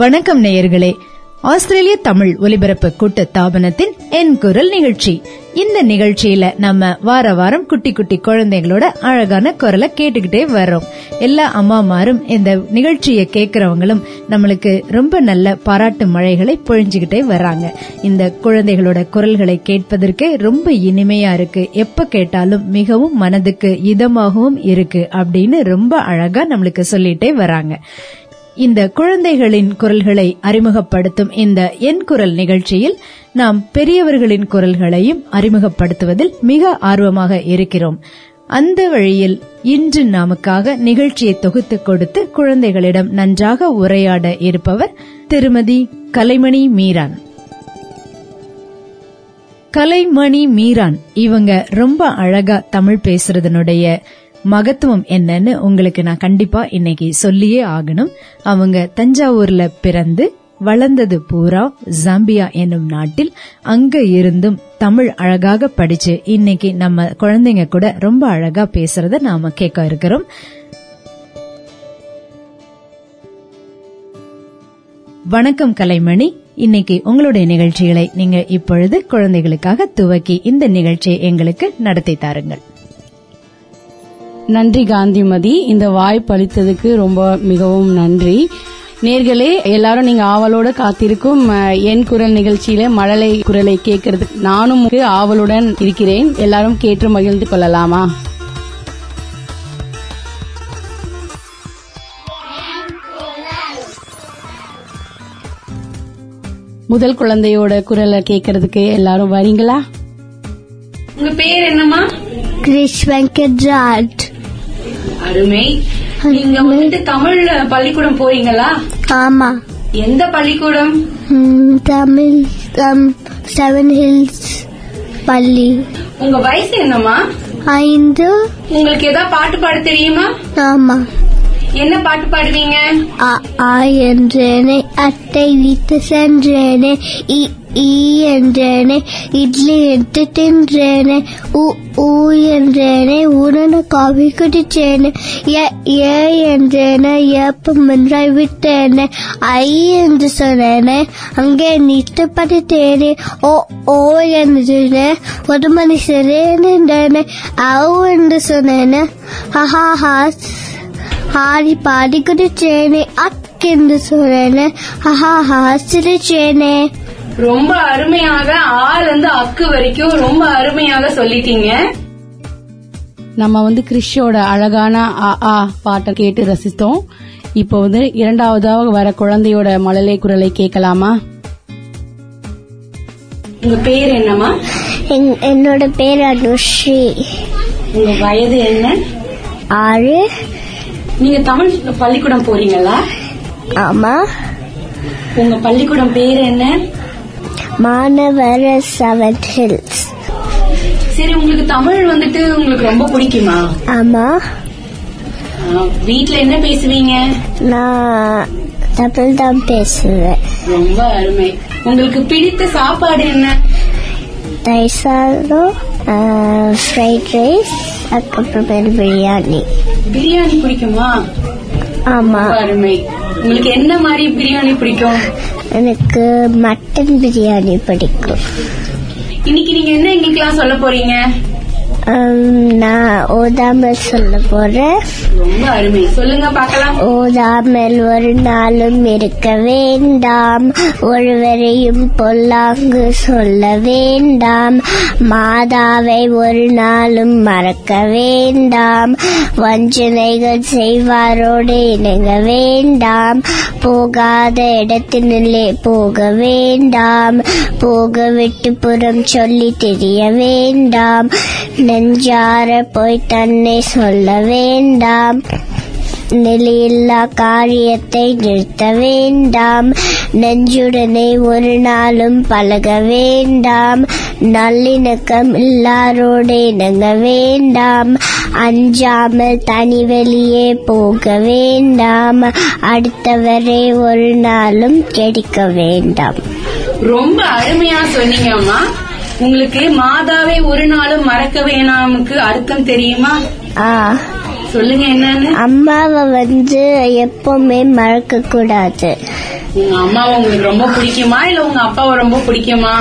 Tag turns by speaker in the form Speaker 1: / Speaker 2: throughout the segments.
Speaker 1: வணக்கம் நேயர்களே ஆஸ்திரேலிய தமிழ் ஒலிபரப்பு கூட்ட தாபனத்தின் என் குரல் நிகழ்ச்சி இந்த நிகழ்ச்சியில நம்ம வார வாரம் குட்டி குட்டி குழந்தைங்களோட அழகான குரலை கேட்டுக்கிட்டே வர்றோம் எல்லா அம்மாமாரும் இந்த நிகழ்ச்சியை கேட்கறவங்களும் நம்மளுக்கு ரொம்ப நல்ல பாராட்டு மழைகளை பொழிஞ்சுக்கிட்டே வர்றாங்க இந்த குழந்தைகளோட குரல்களை கேட்பதற்கே ரொம்ப இனிமையா இருக்கு எப்ப கேட்டாலும் மிகவும் மனதுக்கு இதமாகவும் இருக்கு அப்படின்னு ரொம்ப அழகா நம்மளுக்கு சொல்லிட்டே வராங்க இந்த குழந்தைகளின் குரல்களை அறிமுகப்படுத்தும் இந்த என் குரல் நிகழ்ச்சியில் நாம் பெரியவர்களின் குரல்களையும் அறிமுகப்படுத்துவதில் மிக ஆர்வமாக இருக்கிறோம் அந்த வழியில் இன்று நமக்காக நிகழ்ச்சியை தொகுத்து கொடுத்து குழந்தைகளிடம் நன்றாக உரையாட இருப்பவர் திருமதி கலைமணி மீரான் கலைமணி மீரான் இவங்க ரொம்ப அழகா தமிழ் பேசுறதனுடைய மகத்துவம் என்னன்னு உங்களுக்கு நான் கண்டிப்பா இன்னைக்கு சொல்லியே ஆகணும் அவங்க தஞ்சாவூர்ல பிறந்து வளர்ந்தது பூரா ஜாம்பியா என்னும் நாட்டில் அங்க இருந்தும் தமிழ் அழகாக படிச்சு இன்னைக்கு நம்ம குழந்தைங்க கூட ரொம்ப அழகா பேசுறத நாம கேட்க இருக்கிறோம் வணக்கம் கலைமணி இன்னைக்கு உங்களுடைய நிகழ்ச்சிகளை நீங்க இப்பொழுது குழந்தைகளுக்காக துவக்கி இந்த நிகழ்ச்சியை எங்களுக்கு நடத்தி தாருங்கள்
Speaker 2: நன்றி காந்திமதி இந்த வாய்ப்பு அளித்ததுக்கு ரொம்ப மிகவும் நன்றி நேர்களே எல்லாரும் நீங்க ஆவலோட காத்திருக்கும் என் குரல் நிகழ்ச்சியில மழலை குரலை கேட்கறதுக்கு நானும் ஆவலுடன் இருக்கிறேன் எல்லாரும் கேட்டு மகிழ்ந்து கொள்ளலாமா முதல் குழந்தையோட குரலை கேட்கறதுக்கு எல்லாரும் வரீங்களா உங்க பேர் என்னமா
Speaker 3: கிரிஷ் வெங்கட் அருமை நீங்க
Speaker 2: வந்துட்டு தமிழ்ல பள்ளிக்கூடம் போறீங்களா ஆமா எந்த பள்ளிக்கூடம்
Speaker 3: தமிழ் செவன் ஹில்ஸ் பள்ளி
Speaker 2: உங்க வயசு என்னம்மா
Speaker 3: ஐந்து
Speaker 2: உங்களுக்கு ஏதாவது பாட்டு பாட தெரியுமா
Speaker 3: ஆமா
Speaker 2: என்ன பாட்டு
Speaker 3: பாடுவீங்க ஆ என்றேனே அட்டை வீட்டு சென்றேனே ஈ என்றேனே இட்லி எடுத்து தின்றேனே உ ஊ என்றேனே உடனே காஃபி குடிச்சேனே ஏ ஏ என்றேனே ஏப்பம் என்றாய் விட்டேனே ஐ என்று சொன்னேனே அங்கே நித்து படித்தேனே ஓ ஓ என்றேனே ஒரு மணி சிறேனே அவ் என்று சொன்னேனே ஹஹா ஹாஸ் ஹாரி பாடி குடிச்சேனே அக் என்று சொன்னேனே ஹஹா சிரிச்சேனே
Speaker 2: ரொம்ப அருமையாக ஆறு இருந்து அக்கு வரைக்கும் ரொம்ப அருமையாக சொல்லிட்டீங்க நம்ம வந்து கிறிஷோட அழகான ஆ ஆ பாட்டை கேட்டு ரசித்தோம் இப்போ வந்து இரண்டாவதாக வர குழந்தையோட மழலை குரலை கேட்கலாமா உங்க பேர் என்னமா
Speaker 4: என்னோட பேர்
Speaker 2: அனுஸ்ரீ உங்க வயது என்ன
Speaker 4: ஆறு
Speaker 2: நீங்க தமிழ் பள்ளிக்கூடம் போறீங்களா ஆமா உங்க பள்ளிக்கூடம் பேர் என்ன
Speaker 4: மாணவர் செவன் ஹில்ஸ்
Speaker 2: சரி உங்களுக்கு தமிழ் வந்துட்டு உங்களுக்கு ரொம்ப பிடிக்குமா ஆமா வீட்ல என்ன பேசுவீங்க நான் தமிழ் தான் பேசுவேன் ரொம்ப அருமை உங்களுக்கு பிடித்த சாப்பாடு என்ன தயிர்
Speaker 4: ஃப்ரைட் ரைஸ் அதுக்கப்புறமேல்
Speaker 2: பிரியாணி பிரியாணி பிடிக்குமா ஆமா அருமை உங்களுக்கு என்ன
Speaker 4: மாதிரி பிரியாணி பிடிக்கும் எனக்கு மட்டன் பிரியாணி பிடிக்கும்
Speaker 2: இன்னைக்கு நீங்க என்ன எங்களுக்கு சொல்ல போறீங்க
Speaker 4: நான் ஓதாமல் சொல்ல போறேன்
Speaker 2: அருமை சொல்லுங்க பார்க்கலாம்
Speaker 4: ஓதாமல் ஒரு நாளும் இருக்க வேண்டாம் ஒருவரையும் பொல்லாங்கு சொல்ல வேண்டாம் மாதாவை ஒரு நாளும் மறக்க வேண்டாம் வஞ்சனைகள் செய்வாரோடு இணங்க வேண்டாம் போகாத இடத்தினிலே போக வேண்டாம் போக விட்டு புறம் சொல்லி தெரிய வேண்டாம் நெஞ்சார போய் தன்னை சொல்ல வேண்டாம் நிலையில்லா காரியத்தை நிறுத்த வேண்டாம் நெஞ்சுடனே ஒரு நாளும் பழக வேண்டாம் நல்லிணக்கம் எல்லாரோடு இணங்க வேண்டாம் அஞ்சாமல் தனி வெளியே போக வேண்டாம் அடுத்தவரே ஒரு நாளும் கெடுக்க
Speaker 2: வேண்டாம் ரொம்ப அருமையா சொன்னீங்கம்மா உங்களுக்கு மாதாவை ஒரு நாளும் மறக்க வேணாமுக்கு அர்த்தம் தெரியுமா சொல்லுங்க என்னன்னு
Speaker 4: அம்மாவை வந்து எப்பவுமே மறக்க கூடாது
Speaker 2: உங்க அம்மாவை உங்களுக்கு ரொம்ப பிடிக்குமா இல்ல உங்க அப்பாவை
Speaker 4: ரொம்ப பிடிக்குமா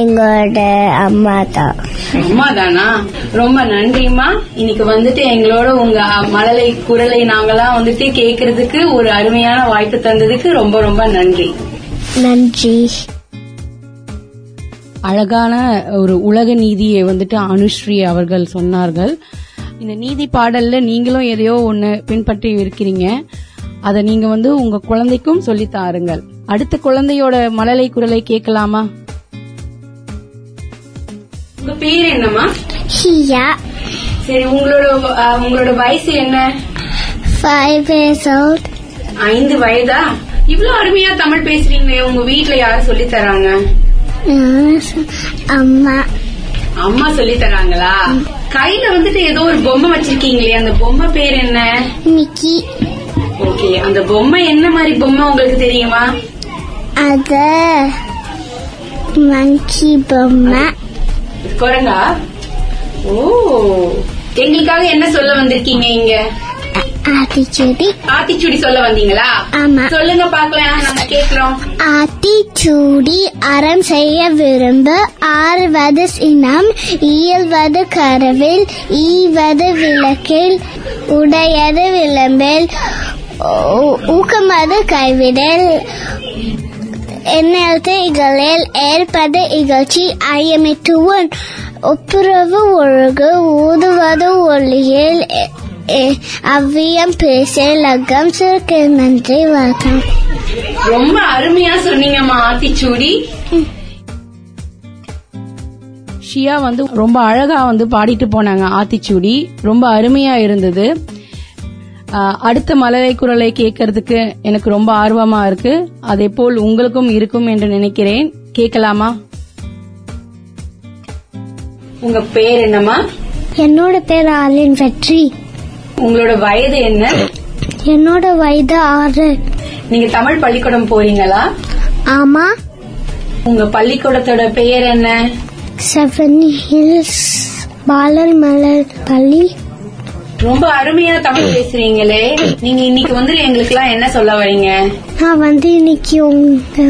Speaker 4: எங்களோட
Speaker 2: அம்மா தான் அம்மா தானா ரொம்ப நன்றிம்மா இன்னைக்கு வந்துட்டு எங்களோட உங்க மழலை குரலை நாங்களாம் வந்துட்டு கேக்குறதுக்கு ஒரு அருமையான வாய்ப்பு தந்ததுக்கு ரொம்ப ரொம்ப நன்றி
Speaker 4: நன்றி
Speaker 2: அழகான ஒரு உலக நீதியை வந்துட்டு அனுஸ்ரீ அவர்கள் சொன்னார்கள் இந்த நீதி பாடல்ல நீங்களும் எதையோ ஒன்று பின்பற்றி இருக்கிறீங்க அதை நீங்க வந்து உங்க குழந்தைக்கும் சொல்லி தாருங்கள் அடுத்த குழந்தையோட மழலை குரலை கேட்கலாமா உங்க பேர் என்னமா சரி உங்களோட உங்களோட வயசு என்ன
Speaker 5: ஃபைவ்
Speaker 2: ஐந்து வயதா இவ்வளவு அருமையா தமிழ் பேசுறீங்களே உங்க வீட்டுல யாரும் சொல்லி தராங்க
Speaker 5: அம்மா
Speaker 2: அம்மா சொல்லி தராங்களா கையில வந்துட்டு ஏதோ ஒரு பொம்மை வச்சிருக்கீங்களே அந்த பொம்மை பேர் என்ன நிக்கி ஓகே அந்த பொம்மை என்ன மாதிரி பொம்மை உங்களுக்கு தெரியுமா அத மங்கி பொம்மை குரங்கா ஓ எங்களுக்காக என்ன சொல்ல வந்திருக்கீங்க இங்க ஆத்திச்சூடி
Speaker 5: ஆத்திச்சூடி சொல்ல வந்தீங்களா ஆமா சொல்லுங்க பாக்கலாம் நம்ம கேக்குறோம் அறம் செய்ய விரும்ப ஆறுவது இனம் இயல்வது கரவில் ஈவது விளக்கில் உடையது விளம்பில் ஊக்கமது கைவிடல் என்னது இகழில் ஏற்பது இகழ்ச்சி ஐயமிட்டுவன் ஒப்புரவு ஒழுகு ஊதுவது ஒளியில் eh, அவ்வியம் பேசல
Speaker 2: கம்சருக்கு
Speaker 5: நன்றி வணக்கம் ரொம்ப
Speaker 2: அருமையா சொன்னீங்கம்மா ஆத்திச்சூடி ஷியா வந்து ரொம்ப அழகா வந்து பாடிட்டு போனாங்க ஆத்திச்சூடி ரொம்ப அருமையா இருந்தது அடுத்த மலரை குரலை கேட்கறதுக்கு எனக்கு ரொம்ப ஆர்வமா இருக்கு அதே போல் உங்களுக்கும் இருக்கும் என்று நினைக்கிறேன் கேட்கலாமா உங்க பேர் என்னம்மா
Speaker 6: என்னோட பேர் ஆலின் வெற்றி
Speaker 2: உங்களோட வயது என்ன
Speaker 6: என்னோட வயது ஆறு
Speaker 2: நீங்க தமிழ் பள்ளிக்கூடம் போறீங்களா
Speaker 6: ஆமா
Speaker 2: உங்க பள்ளிக்கூடத்தோட பெயர் என்ன
Speaker 6: செவன் ஹில்ஸ் பாலர் மலர் பள்ளி
Speaker 2: ரொம்ப அருமையா தமிழ் பேசுறீங்களே நீங்க இன்னைக்கு வந்து எங்களுக்கு எல்லாம் என்ன சொல்ல வரீங்க
Speaker 6: நான் வந்து இன்னைக்கு உங்க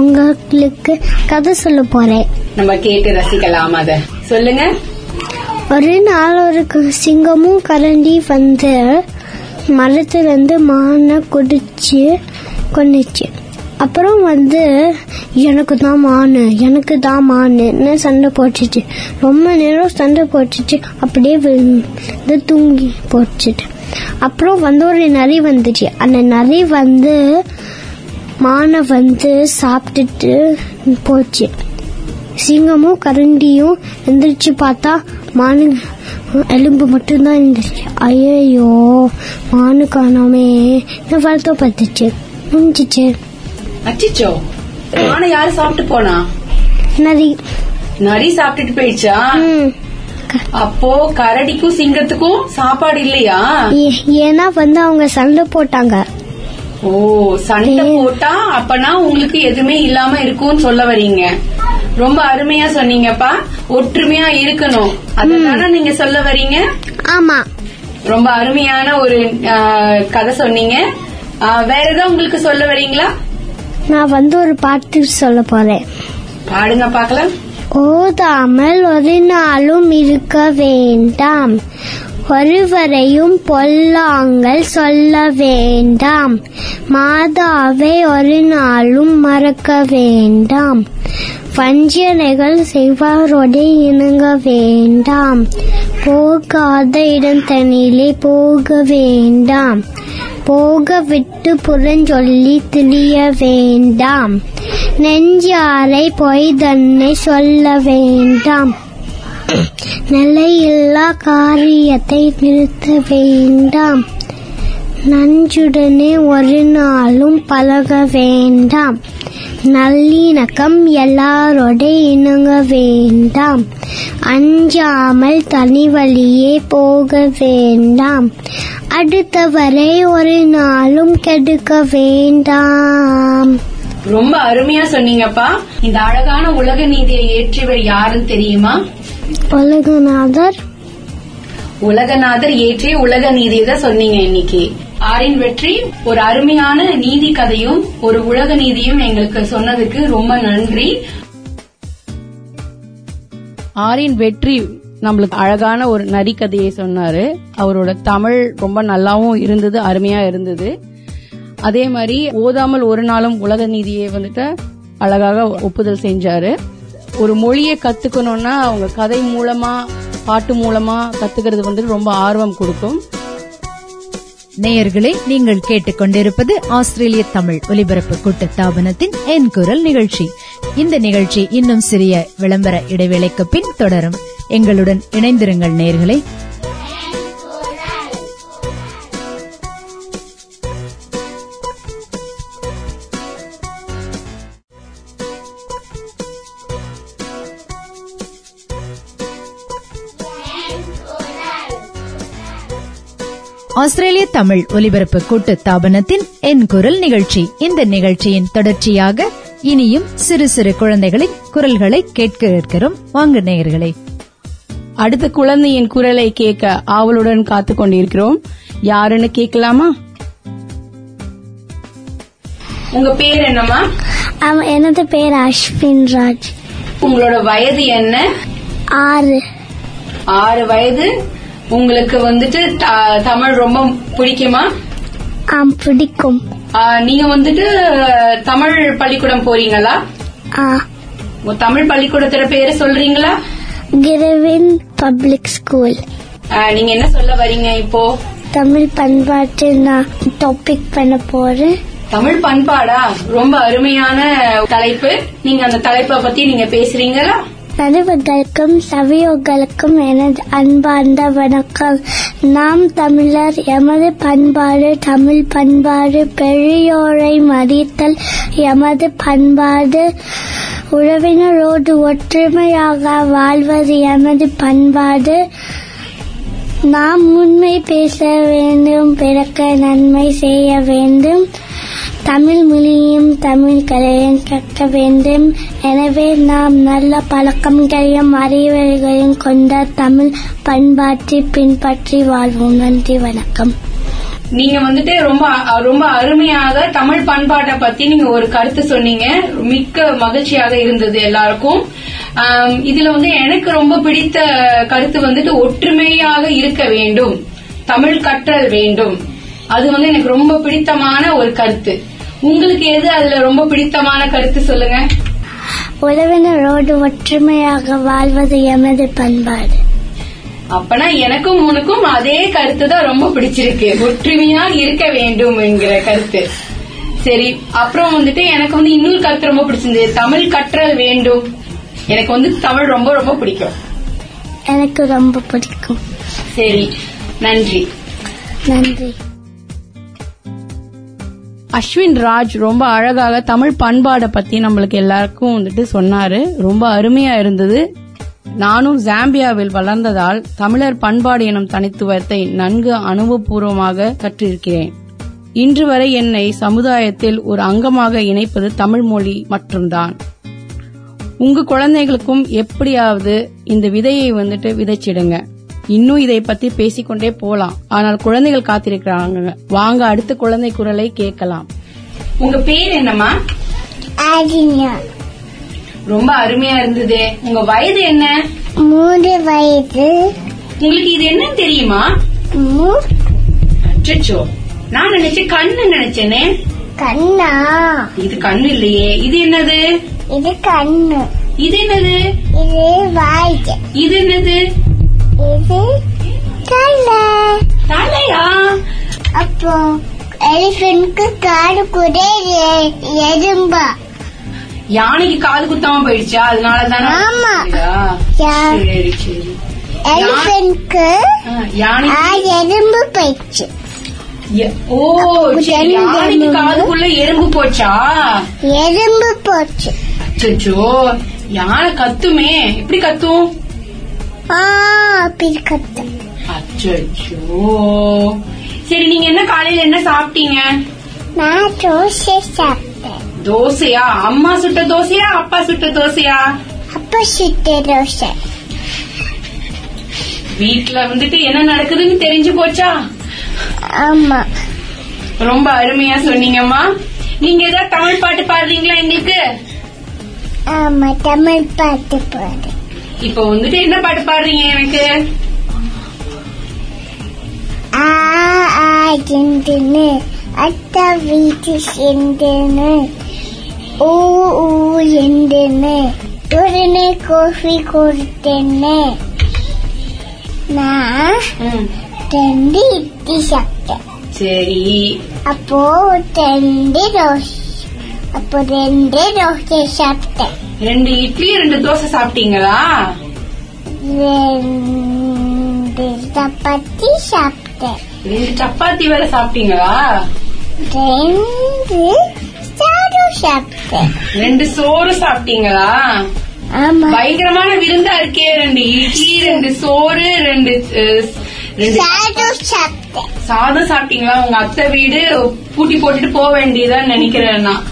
Speaker 6: உங்களுக்கு கதை சொல்ல போறேன்
Speaker 2: நம்ம கேட்டு ரசிக்கலாம் அத சொல்லுங்க
Speaker 6: ஒரு நாள் ஒரு சிங்கமும் கரண்டி வந்து மரத்துலேருந்து மானை குடிச்சு கொண்டுச்சு அப்புறம் வந்து எனக்கு தான் மானு எனக்கு தான் மானுன்னு சண்டை போட்டுச்சு ரொம்ப நேரம் சண்டை போட்டுச்சு அப்படியே தூங்கி போட்டுச்சு அப்புறம் வந்து ஒரு நரி வந்துச்சு அந்த நரி வந்து மானை வந்து சாப்பிட்டுட்டு போச்சு சிங்கமும் கரண்டியும் எந்திரிச்சு பார்த்தா மானு எலும்பு மட்டும்தான் இருந்துச்சு ஐயோ
Speaker 2: மானு
Speaker 6: காணாமே நான் வளர்த்த
Speaker 2: பார்த்துச்சு முடிஞ்சிச்சு அச்சிச்சோ மானை யாரு சாப்பிட்டு போனா நரி நரி சாப்பிட்டுட்டு போயிடுச்சா அப்போ கரடிக்கும் சிங்கத்துக்கும் சாப்பாடு இல்லையா
Speaker 6: ஏன்னா வந்து அவங்க சண்டை போட்டாங்க
Speaker 2: ஓ சண்டை போட்டா அப்பனா உங்களுக்கு எதுவுமே இல்லாம இருக்கும்னு சொல்ல வரீங்க ரொம்ப அருமையா சொன்னீங்கப்பா ஒற்றுமையா இருக்கணும் அதுதானே நீங்க சொல்ல வரீங்க
Speaker 6: ஆமா
Speaker 2: ரொம்ப அருமையான ஒரு கதை சொன்னீங்க வேற ஏதாவது உங்களுக்கு சொல்ல வரீங்களா
Speaker 6: நான் வந்து ஒரு பாட்டு சொல்ல போறேன்
Speaker 2: பாடுங்க பாக்கலாம்
Speaker 6: ஓதாமல் ஒரு நாளும் இருக்க வேண்டாம் ஒருவரையும் பொல்லாங்கள் சொல்ல வேண்டாம் மாதாவை ஒரு நாளும் மறக்க வேண்டாம் வஞ்சியனைகள் செய்வாரோடே இணங்க வேண்டாம் போகாத இடம் தண்ணிலே போக வேண்டாம் போக விட்டு புறஞ்சொல்லி திரிய வேண்டாம் நெஞ்சாலை பொய் தன்னை சொல்ல வேண்டாம் நிலையில்லா காரியத்தை நிறுத்த வேண்டாம் நஞ்சுடனே ஒரு நாளும் பழக வேண்டாம் நல்லிணக்கம் எல்லாரோட இணங்க வேண்டாம் அஞ்சாமல் தனி வழியே போக வேண்டாம் அடுத்தவரை ஒரு நாளும் கெடுக்க வேண்டாம்
Speaker 2: ரொம்ப அருமையா சொன்னீங்கப்பா இந்த அழகான உலக நீதியை ஏற்றியவர் யாருன்னு தெரியுமா
Speaker 6: உலகநாதர்
Speaker 2: உலகநாதர் ஏற்றிய உலக நீதியை தான் சொன்னீங்க இன்னைக்கு ஆரின் வெற்றி ஒரு அருமையான நீதி கதையும் ஒரு உலக நீதியும் எங்களுக்கு சொன்னதுக்கு ரொம்ப நன்றி ஆரின் வெற்றி நம்மளுக்கு அழகான ஒரு நரி கதையை சொன்னாரு அவரோட தமிழ் ரொம்ப நல்லாவும் இருந்தது அருமையா இருந்தது அதே மாதிரி ஓதாமல் ஒரு நாளும் உலக நீதியை வந்துட்டு அழகாக ஒப்புதல் செஞ்சாரு ஒரு மொழியை கத்துக்கணும்னா அவங்க கதை மூலமா பாட்டு மூலமா கத்துக்கிறது வந்து ரொம்ப ஆர்வம் கொடுக்கும்
Speaker 1: நேயர்களே நீங்கள் கேட்டுக்கொண்டிருப்பது ஆஸ்திரேலிய தமிழ் ஒலிபரப்பு கூட்டத்தாபனத்தின் என் குரல் நிகழ்ச்சி இந்த நிகழ்ச்சி இன்னும் சிறிய விளம்பர இடைவேளைக்கு பின் தொடரும் எங்களுடன் இணைந்திருங்கள் நேயர்களே ஆஸ்திரேலிய தமிழ் ஒலிபரப்பு கூட்டு தாபனத்தின் என் குரல் நிகழ்ச்சி இந்த நிகழ்ச்சியின் தொடர்ச்சியாக இனியும் சிறு சிறு குழந்தைகளின் குரல்களை கேட்க இருக்கிறோம் வாங்க
Speaker 2: நேயர்களே அடுத்த குழந்தையின் குரலை கேட்க ஆவலுடன் காத்து கொண்டிருக்கிறோம் யாருன்னு கேட்கலாமா உங்க பேர் என்னமா
Speaker 7: எனது பேர் அஸ்வின்
Speaker 2: ராஜ் உங்களோட வயது என்ன
Speaker 7: ஆறு ஆறு
Speaker 2: வயது உங்களுக்கு வந்துட்டு தமிழ் ரொம்ப பிடிக்குமா
Speaker 7: பிடிக்கும்
Speaker 2: நீங்க வந்துட்டு தமிழ் பள்ளிக்கூடம் போறீங்களா தமிழ் பள்ளிக்கூடத்துல பேரு சொல்றீங்களா கிரவின்
Speaker 7: பப்ளிக் ஸ்கூல்
Speaker 2: நீங்க என்ன சொல்ல வரீங்க இப்போ
Speaker 7: தமிழ் பண்பாட்டு நான் டாபிக் பண்ண போறேன்
Speaker 2: தமிழ் பண்பாடா ரொம்ப அருமையான தலைப்பு நீங்க அந்த தலைப்பை பத்தி நீங்க பேசுறீங்களா
Speaker 7: நடுவர்களுக்கும் சவியோகளுக்கும் எனது அன்பார்ந்த வணக்கம் நாம் தமிழர் எமது பண்பாடு தமிழ் பண்பாடு பெரியோரை மதித்தல் எமது பண்பாடு உறவினரோடு ஒற்றுமையாக வாழ்வது எமது பண்பாடு நாம் உண்மை பேச வேண்டும் பிறக்க நன்மை செய்ய வேண்டும் தமிழ் மொழியும் தமிழ் கலையும் கற்க வேண்டும் எனவே நாம் நல்ல பழக்கங்களையும் அறிவுரைகளையும் கொண்ட தமிழ் பண்பாட்டை பின்பற்றி வாழ்வோம் நன்றி வணக்கம்
Speaker 2: நீங்க வந்துட்டு ரொம்ப ரொம்ப அருமையாக தமிழ் பண்பாட்டை பத்தி நீங்க ஒரு கருத்து சொன்னீங்க மிக்க மகிழ்ச்சியாக இருந்தது எல்லாருக்கும் இதுல வந்து எனக்கு ரொம்ப பிடித்த கருத்து வந்துட்டு ஒற்றுமையாக இருக்க வேண்டும் தமிழ் கற்றல் வேண்டும் அது வந்து எனக்கு ரொம்ப பிடித்தமான ஒரு கருத்து உங்களுக்கு எது அதுல ரொம்ப பிடித்தமான கருத்து சொல்லுங்க உறவினரோடு ஒற்றுமையாக வாழ்வது எமது பண்பாடு அப்பனா எனக்கும் உனக்கும் அதே கருத்து தான் ரொம்ப பிடிச்சிருக்கு ஒற்றுமையா இருக்க வேண்டும் என்கிற கருத்து சரி அப்புறம் வந்துட்டு எனக்கு வந்து இன்னொரு கருத்து ரொம்ப பிடிச்சிருந்தது தமிழ் கற்றல் வேண்டும் எனக்கு வந்து தமிழ் ரொம்ப ரொம்ப பிடிக்கும்
Speaker 7: எனக்கு ரொம்ப பிடிக்கும்
Speaker 2: சரி நன்றி
Speaker 7: நன்றி
Speaker 2: அஸ்வின் ராஜ் ரொம்ப அழகாக தமிழ் பண்பாடை பத்தி நம்மளுக்கு எல்லாருக்கும் வந்துட்டு சொன்னாரு ரொம்ப அருமையா இருந்தது நானும் ஜாம்பியாவில் வளர்ந்ததால் தமிழர் பண்பாடு எனும் தனித்துவத்தை நன்கு அனுபவபூர்வமாக கற்றிருக்கிறேன் இன்று வரை என்னை சமுதாயத்தில் ஒரு அங்கமாக இணைப்பது தமிழ் மொழி மட்டும்தான் உங்க குழந்தைகளுக்கும் எப்படியாவது இந்த விதையை வந்துட்டு விதைச்சிடுங்க இன்னும் இதை பத்தி பேசிக்கொண்டே போலாம் ஆனால் குழந்தைகள் காத்திருக்கிறாங்க வாங்க அடுத்த குழந்தை குரலை கேட்கலாம் உங்க பேர் என்னமா ரொம்ப அருமையா இருந்தது உங்க வயது என்ன மூணு வயது உங்களுக்கு இது என்ன தெரியுமா அச்சோ நான் நினைச்சேன் கண்ணு நினைச்சேனே கண்ணா இது கண்ணு இல்லையே இது என்னது இது கண்ணு இது என்னது இது என்னது இது
Speaker 8: தலை தலையா அப்போ எலிஃபென்ட்க்கு காடு குடே எறும்பா
Speaker 2: யானைக்கு காது குத்தாம போயிடுச்சா அதனால தானே ஆமா சரி சரி
Speaker 8: எலிஃபென்ட்க்கு எறும்பு போயிடுச்சு
Speaker 2: ஓ யானைக்கு காதுக்குள்ள எறும்பு போச்சா
Speaker 8: எறும்பு போச்சு
Speaker 2: யானை கத்துமே எப்படி கத்தும் ஆப்பிள் கத்த அச்சோ சரி நீங்க என்ன காலையில என்ன சாப்பிட்டீங்க நான் தோசை சாப்பிட்டேன் தோசையா அம்மா சுட்ட தோசையா அப்பா சுட்ட தோசையா அப்பா சுட்ட தோசை வீட்ல வந்துட்டு என்ன நடக்குதுன்னு தெரிஞ்சு போச்சா ஆமா ரொம்ப அருமையா சொன்னீங்கம்மா நீங்க ஏதாவது தமிழ் பாட்டு பாடுறீங்களா
Speaker 8: எங்களுக்கு ஆமா தமிழ் பாட்டு பாடு இப்போ வந்துட்டு என்ன பாட்டு பாடுறீங்க எனக்கு
Speaker 2: ஆகின்றன
Speaker 8: அத்த வீட்டு சென்றன ஊ ஊ என்றன உடனே கோஃபி கொடுத்தன நான் ரெண்டு இட்லி சாப்பிட்டேன்
Speaker 2: சரி
Speaker 8: அப்போ ரெண்டு அப்போ ரெண்டு சாப்பிட்டேன்
Speaker 2: ரெண்டு இட்லி ரெண்டு தோசை
Speaker 8: சாப்பிட்டீங்களா சப்பாத்தி சாப்பிட்டேன் ரெண்டு
Speaker 2: சப்பாத்தி வேற சாப்பிட்டீங்களா ரெண்டு சோறு சாப்பிட்டேன் ரெண்டு சோறு சாப்பிட்டீங்களா பயங்கரமான விருந்தா இருக்கே ரெண்டு இட்லி ரெண்டு சோறு ரெண்டு சாதம் சாப்பிட்டீங்களா உங்க அத்தை வீடு பூட்டி போட்டுட்டு போக வேண்டியதான்னு நினைக்கிறேன் நான்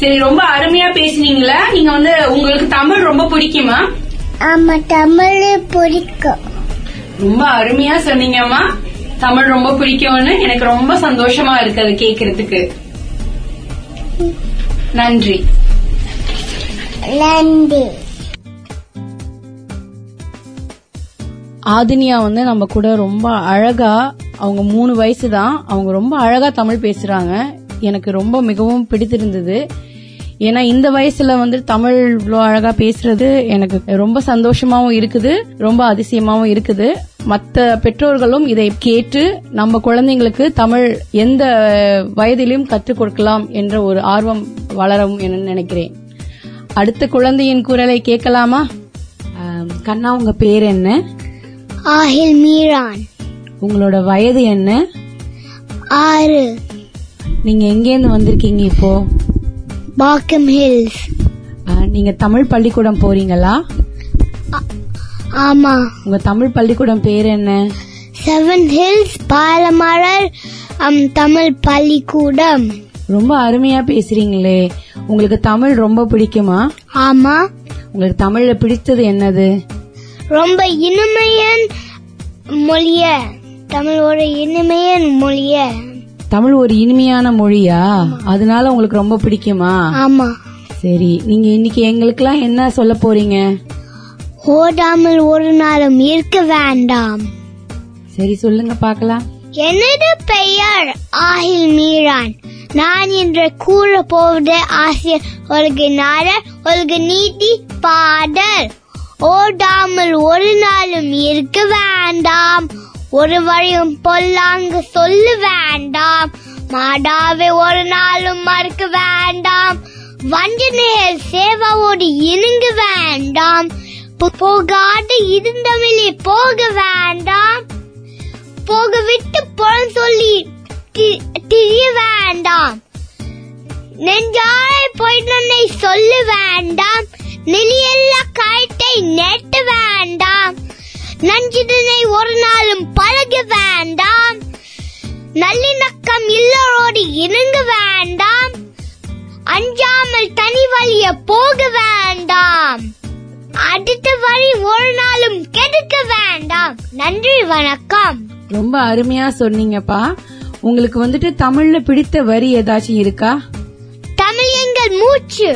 Speaker 2: சரி ரொம்ப அருமையா பேசுனீங்களா நீங்க வந்து உங்களுக்கு தமிழ் ரொம்ப பிடிக்குமா ஆமா தமிழ் பிடிக்கும் ரொம்ப அருமையா சொன்னீங்கம்மா தமிழ் ரொம்ப பிடிக்கும்னு எனக்கு ரொம்ப சந்தோஷமா இருக்கு அது கேக்குறதுக்கு
Speaker 8: நன்றி நன்றி
Speaker 2: ஆதினியா வந்து நம்ம கூட ரொம்ப அழகா அவங்க மூணு வயசு தான் அவங்க ரொம்ப அழகா தமிழ் பேசுறாங்க எனக்கு ரொம்ப மிகவும் பிடித்திருந்தது ஏன்னா இந்த வயசுல வந்து தமிழ் இவ்வளோ அழகா பேசுறது எனக்கு ரொம்ப சந்தோஷமாவும் இருக்குது ரொம்ப அதிசயமாவும் இருக்குது மற்ற பெற்றோர்களும் இதை கேட்டு நம்ம குழந்தைங்களுக்கு தமிழ் எந்த வயதிலும் கற்றுக் கொடுக்கலாம் என்ற ஒரு ஆர்வம் வளரும் என நினைக்கிறேன் அடுத்த குழந்தையின் குரலை கேட்கலாமா கண்ணா உங்க பேர் என்ன மீரான் உங்களோட வயது என்ன
Speaker 9: ஆறு
Speaker 2: நீங்க எங்கேருந்து வந்திருக்கீங்க இப்போ பாக்கம் ஹில்ஸ் நீங்க தமிழ் பள்ளிக்கூடம்
Speaker 9: போறீங்களா ஆமா உங்க தமிழ் பள்ளிக்கூடம்
Speaker 2: பேர் என்ன செவன் ஹில்ஸ்
Speaker 9: பாலமலர் தமிழ் பள்ளிக்கூடம்
Speaker 2: ரொம்ப அருமையா பேசுறீங்களே உங்களுக்கு தமிழ் ரொம்ப பிடிக்குமா
Speaker 9: ஆமா
Speaker 2: உங்களுக்கு தமிழ்ல பிடித்தது என்னது
Speaker 9: ரொம்ப இனிமையன் மொழிய தமிழோட இனிமையன் மொழியை
Speaker 2: தமிழ் ஒரு இனிமையான மொழியா அதனால உங்களுக்கு ரொம்ப பிடிக்குமா ஆமா சரி நீங்க இன்னைக்கு எல்லாம் என்ன சொல்ல போறீங்க
Speaker 9: ஓடாமல் ஒரு நாளும் இருக்க வேண்டாம் சரி சொல்லுங்க பாக்கலாம் எனது பெயர் ஆஹில் மீரான் நான் இன்று கூற போவது ஆசிரியர் ஒழுகு நாடர் ஒழுகு நீதி பாடல் ஓடாமல் ஒரு நாளும் இருக்க வேண்டாம் ஒரு வழியும் பொல்லாங்கு சொல்லு வேண்டாம் மாடாவே ஒரு நாளும் மறுக்க வேண்டாம் நேர் சேவாவோடு இணங்க வேண்டாம் போகாட்டு இருந்தமிழி போக வேண்டாம் போக விட்டு புலம் சொல்லி திரிய வேண்டாம் நெஞ்சாலை பொய்தனை சொல்லு வேண்டாம் நெலியெல்லாம் கயிட்டை நெட்டு வேண்டாம் நஞ்சிதனை ஒரு நாளும் பழக வேண்டாம் நல்லிணக்கம் இல்லோடு இணங்க வேண்டாம் அஞ்சாமல் தனி வழிய போக வேண்டாம் அடுத்த வழி ஒரு நாளும் கெடுக்க வேண்டாம் நன்றி வணக்கம் ரொம்ப அருமையா சொன்னீங்கப்பா
Speaker 2: உங்களுக்கு வந்துட்டு தமிழ்ல பிடித்த வரி ஏதாச்சும் இருக்கா
Speaker 9: தமிழ் எங்கள் மூச்சு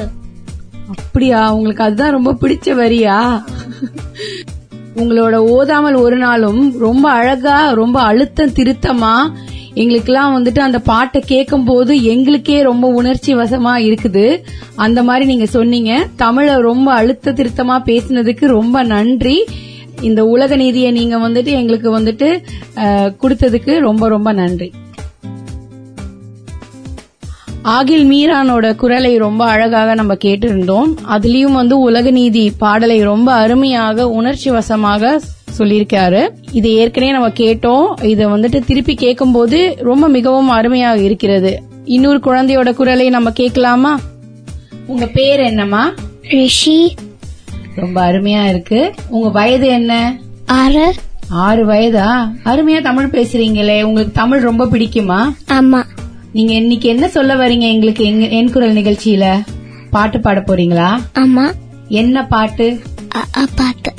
Speaker 2: அப்படியா உங்களுக்கு அதுதான் ரொம்ப பிடிச்ச வரியா உங்களோட ஓதாமல் ஒரு நாளும் ரொம்ப அழகா ரொம்ப அழுத்தம் திருத்தமா எங்களுக்கெல்லாம் வந்துட்டு அந்த பாட்டை கேட்கும் போது எங்களுக்கே ரொம்ப உணர்ச்சி வசமா இருக்குது அந்த மாதிரி நீங்க சொன்னீங்க தமிழ ரொம்ப அழுத்த திருத்தமா பேசினதுக்கு ரொம்ப நன்றி இந்த உலக நீதியை நீங்க வந்துட்டு எங்களுக்கு வந்துட்டு கொடுத்ததுக்கு ரொம்ப ரொம்ப நன்றி ஆகில் மீரானோட குரலை ரொம்ப அழகாக நம்ம கேட்டிருந்தோம் அதுலயும் வந்து உலக நீதி பாடலை ரொம்ப அருமையாக உணர்ச்சி வசமாக சொல்லியிருக்காரு இது ஏற்கனவே நம்ம கேட்டோம் இதை வந்துட்டு திருப்பி கேட்கும் போது ரொம்ப மிகவும் அருமையாக இருக்கிறது இன்னொரு குழந்தையோட குரலை நம்ம கேட்கலாமா உங்க பேர் என்னமா
Speaker 10: ரிஷி
Speaker 2: ரொம்ப அருமையா இருக்கு உங்க வயது என்ன
Speaker 10: ஆறு
Speaker 2: ஆறு வயதா அருமையா தமிழ் பேசுறீங்களே உங்களுக்கு தமிழ் ரொம்ப பிடிக்குமா
Speaker 10: ஆமா
Speaker 2: நீங்க இன்னைக்கு என்ன சொல்ல வரீங்க எங்களுக்கு என் குரல் நிகழ்ச்சியில பாட்டு பாட
Speaker 10: போறீங்களா ஆமா என்ன
Speaker 2: பாட்டு பாட்டு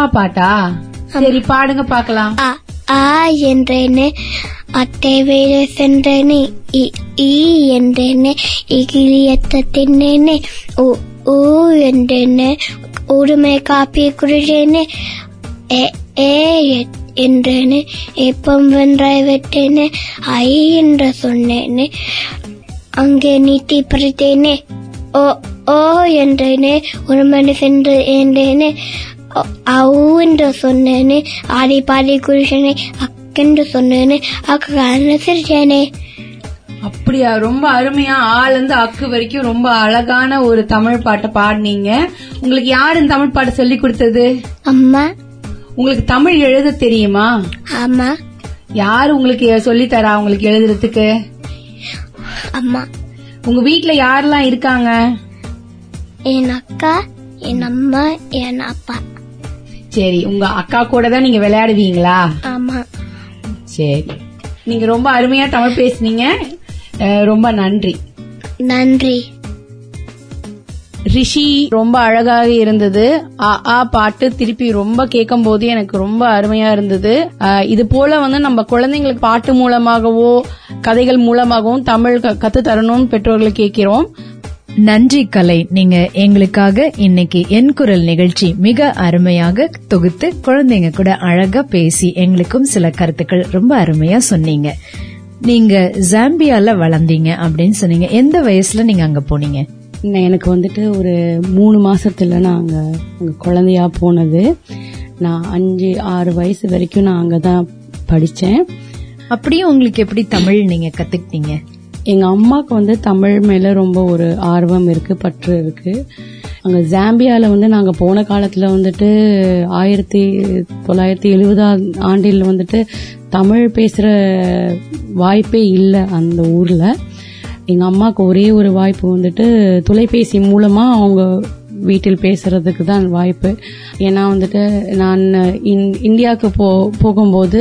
Speaker 2: ஆ பாட்டா சரி பாடுங்க பாக்கலாம்
Speaker 10: ஆ என்றேனே அட்டை வேலை சென்றேனே ஈ என்றேனே இகிலியத்த தின்னேனே ஓ ஊ என்றேனே உடுமை காப்பி குடிச்சேனே ஏ ஏ என்றேனே ஏப்பம் வென்றாய் விட்டேனே ஐ என்று சொன்னேனே அங்கே நீட்டி பறித்தேனே ஓ ஓ என்றேனே ஒரு மணி சென்று ஏண்டேனே என்று சொன்னேனே ஆடி பாடி குருஷனே அக்கென்று சொன்னேனே அக்கான சிரிச்சேனே அப்படியா
Speaker 2: ரொம்ப அருமையா ஆள் இருந்து அக்கு வரைக்கும் ரொம்ப அழகான ஒரு தமிழ் பாட்டை பாடினீங்க உங்களுக்கு யாரு தமிழ் பாட்டு சொல்லி கொடுத்தது
Speaker 10: அம்மா
Speaker 2: உங்களுக்கு தமிழ் எழுத தெரியுமா ஆமா யாரு உங்களுக்கு சொல்லி தரா உங்களுக்கு எழுதுறதுக்கு அம்மா உங்க வீட்ல யாரெல்லாம் இருக்காங்க என் அக்கா என் அம்மா என் அப்பா சரி உங்க அக்கா கூட தான் நீங்க விளையாடுவீங்களா ஆமா சரி நீங்க ரொம்ப அருமையா தமிழ் பேசுனீங்க ரொம்ப நன்றி
Speaker 10: நன்றி
Speaker 2: ரிஷி ரொம்ப அழகாக இருந்தது ஆ ஆ பாட்டு திருப்பி ரொம்ப கேட்கும் போது எனக்கு ரொம்ப அருமையா இருந்தது இது போல வந்து நம்ம குழந்தைங்களுக்கு பாட்டு மூலமாகவோ கதைகள் மூலமாகவும் தமிழ் கத்து தரணும்னு பெற்றோர்களை கேட்கிறோம்
Speaker 1: நன்றி கலை நீங்க எங்களுக்காக இன்னைக்கு என் குரல் நிகழ்ச்சி மிக அருமையாக தொகுத்து குழந்தைங்க கூட அழகா பேசி எங்களுக்கும் சில கருத்துக்கள் ரொம்ப அருமையா சொன்னீங்க நீங்க ஜாம்பியால வளர்ந்தீங்க அப்படின்னு சொன்னீங்க எந்த வயசுல நீங்க அங்க போனீங்க
Speaker 11: எனக்கு வந்துட்டு ஒரு மூணு மாசத்துல நான் அங்க குழந்தையா போனது நான் அஞ்சு ஆறு வயசு வரைக்கும் நான் அங்கே தான் படித்தேன்
Speaker 1: அப்படியே உங்களுக்கு எப்படி தமிழ் நீங்கள் கற்றுக்கிட்டீங்க
Speaker 11: எங்கள் அம்மாவுக்கு வந்து தமிழ் மேலே ரொம்ப ஒரு ஆர்வம் இருக்குது பற்று இருக்குது அங்கே ஜாம்பியாவில் வந்து நாங்கள் போன காலத்தில் வந்துட்டு ஆயிரத்தி தொள்ளாயிரத்தி எழுபதாம் ஆண்டில் வந்துட்டு தமிழ் பேசுகிற வாய்ப்பே இல்லை அந்த ஊரில் எங்க அம்மாவுக்கு ஒரே ஒரு வாய்ப்பு வந்துட்டு தொலைபேசி மூலமா அவங்க வீட்டில் பேசுறதுக்கு தான் வாய்ப்பு ஏன்னா வந்துட்டு நான் இன் இந்தியாவுக்கு போ போகும்போது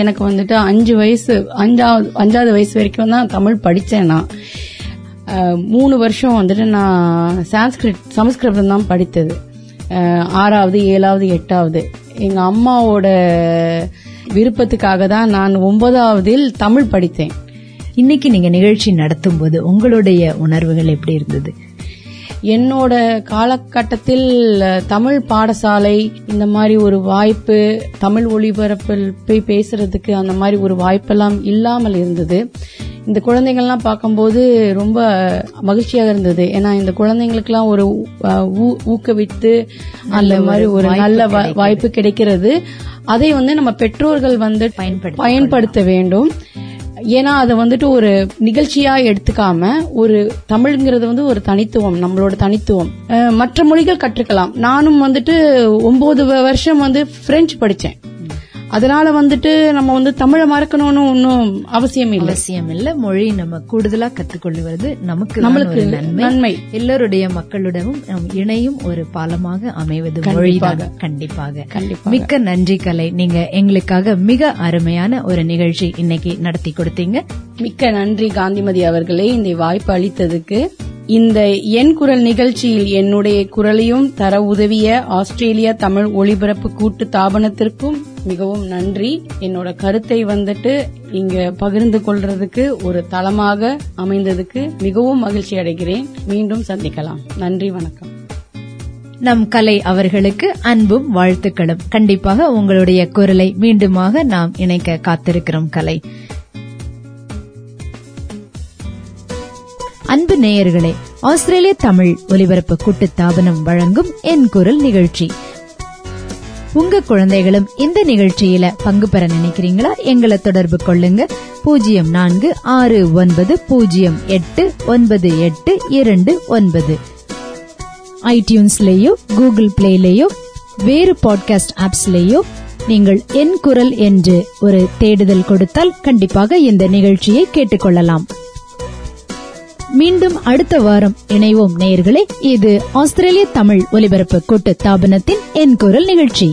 Speaker 11: எனக்கு வந்துட்டு அஞ்சு வயசு அஞ்சாவது அஞ்சாவது வயசு வரைக்கும் தான் தமிழ் படித்தேன் நான் மூணு வருஷம் வந்துட்டு நான் சான்ஸ்கிரிட் சமஸ்கிருதம் தான் படித்தது ஆறாவது ஏழாவது எட்டாவது எங்கள் அம்மாவோட விருப்பத்துக்காக தான் நான் ஒன்பதாவதில் தமிழ் படித்தேன்
Speaker 1: இன்னைக்கு நீங்க நிகழ்ச்சி நடத்தும் போது உங்களுடைய உணர்வுகள் எப்படி இருந்தது
Speaker 11: என்னோட காலகட்டத்தில் தமிழ் பாடசாலை இந்த மாதிரி ஒரு வாய்ப்பு தமிழ் ஒளிபரப்பில் போய் பேசுறதுக்கு அந்த மாதிரி ஒரு வாய்ப்பெல்லாம் இல்லாமல் இருந்தது இந்த குழந்தைங்கள்லாம் பார்க்கும்போது ரொம்ப மகிழ்ச்சியாக இருந்தது ஏன்னா இந்த குழந்தைங்களுக்குலாம் ஒரு ஊக்குவித்து அந்த மாதிரி ஒரு நல்ல வாய்ப்பு கிடைக்கிறது அதை வந்து நம்ம பெற்றோர்கள் வந்து பயன்படுத்த வேண்டும் ஏன்னா அதை வந்துட்டு ஒரு நிகழ்ச்சியா எடுத்துக்காம ஒரு தமிழ்ங்கிறது வந்து ஒரு தனித்துவம் நம்மளோட தனித்துவம் மற்ற மொழிகள் கற்றுக்கலாம் நானும் வந்துட்டு ஒன்பது வருஷம் வந்து பிரெஞ்சு படிச்சேன் அதனால வந்துட்டு நம்ம வந்து தமிழை மறக்கணும்னு ஒன்னும் அவசியம் இல்லை
Speaker 1: அவசியம் இல்ல மொழி நம்ம கூடுதலா கத்துக்கொள்வது நமக்கு நம்மளுக்கு நன்மை எல்லோருடைய மக்களுடனும் இணையும் ஒரு பாலமாக அமைவது மொழியாக கண்டிப்பாக கண்டிப்பாக மிக்க நன்றி கலை நீங்க எங்களுக்காக மிக அருமையான ஒரு நிகழ்ச்சி இன்னைக்கு நடத்தி கொடுத்தீங்க
Speaker 2: மிக்க நன்றி காந்திமதி அவர்களே இந்த வாய்ப்பு அளித்ததுக்கு இந்த என் குரல் நிகழ்ச்சியில் என்னுடைய குரலையும் தர உதவிய ஆஸ்திரேலியா தமிழ் ஒளிபரப்பு கூட்டு தாபனத்திற்கும் மிகவும் நன்றி என்னோட கருத்தை வந்துட்டு இங்க பகிர்ந்து கொள்றதுக்கு ஒரு தளமாக அமைந்ததுக்கு மிகவும் மகிழ்ச்சி அடைகிறேன் மீண்டும் சந்திக்கலாம் நன்றி வணக்கம்
Speaker 1: நம் கலை அவர்களுக்கு அன்பும் வாழ்த்துக்களும் கண்டிப்பாக உங்களுடைய குரலை மீண்டுமாக நாம் இணைக்க காத்திருக்கிறோம் கலை அன்பு நேயர்களே ஆஸ்திரேலிய தமிழ் ஒலிபரப்பு கூட்டு தாபனம் வழங்கும் என் குரல் நிகழ்ச்சி உங்க குழந்தைகளும் இந்த நிகழ்ச்சியில பங்கு பெற நினைக்கிறீங்களா எங்களை தொடர்பு கொள்ளுங்க பூஜ்ஜியம் நான்கு ஆறு ஒன்பது பூஜ்ஜியம் எட்டு ஒன்பது எட்டு இரண்டு ஒன்பது ஐடியூன்ஸ்லேயோ கூகுள் பிளேலேயோ வேறு பாட்காஸ்ட் ஆப்ஸ்லேயோ நீங்கள் என் குரல் என்று ஒரு தேடுதல் கொடுத்தால் கண்டிப்பாக இந்த நிகழ்ச்சியை கேட்டுக்கொள்ளலாம் மீண்டும் அடுத்த வாரம் இணைவோம் நேயர்களே இது ஆஸ்திரேலிய தமிழ் ஒலிபரப்பு கூட்டு தாபனத்தின் என் குரல் நிகழ்ச்சி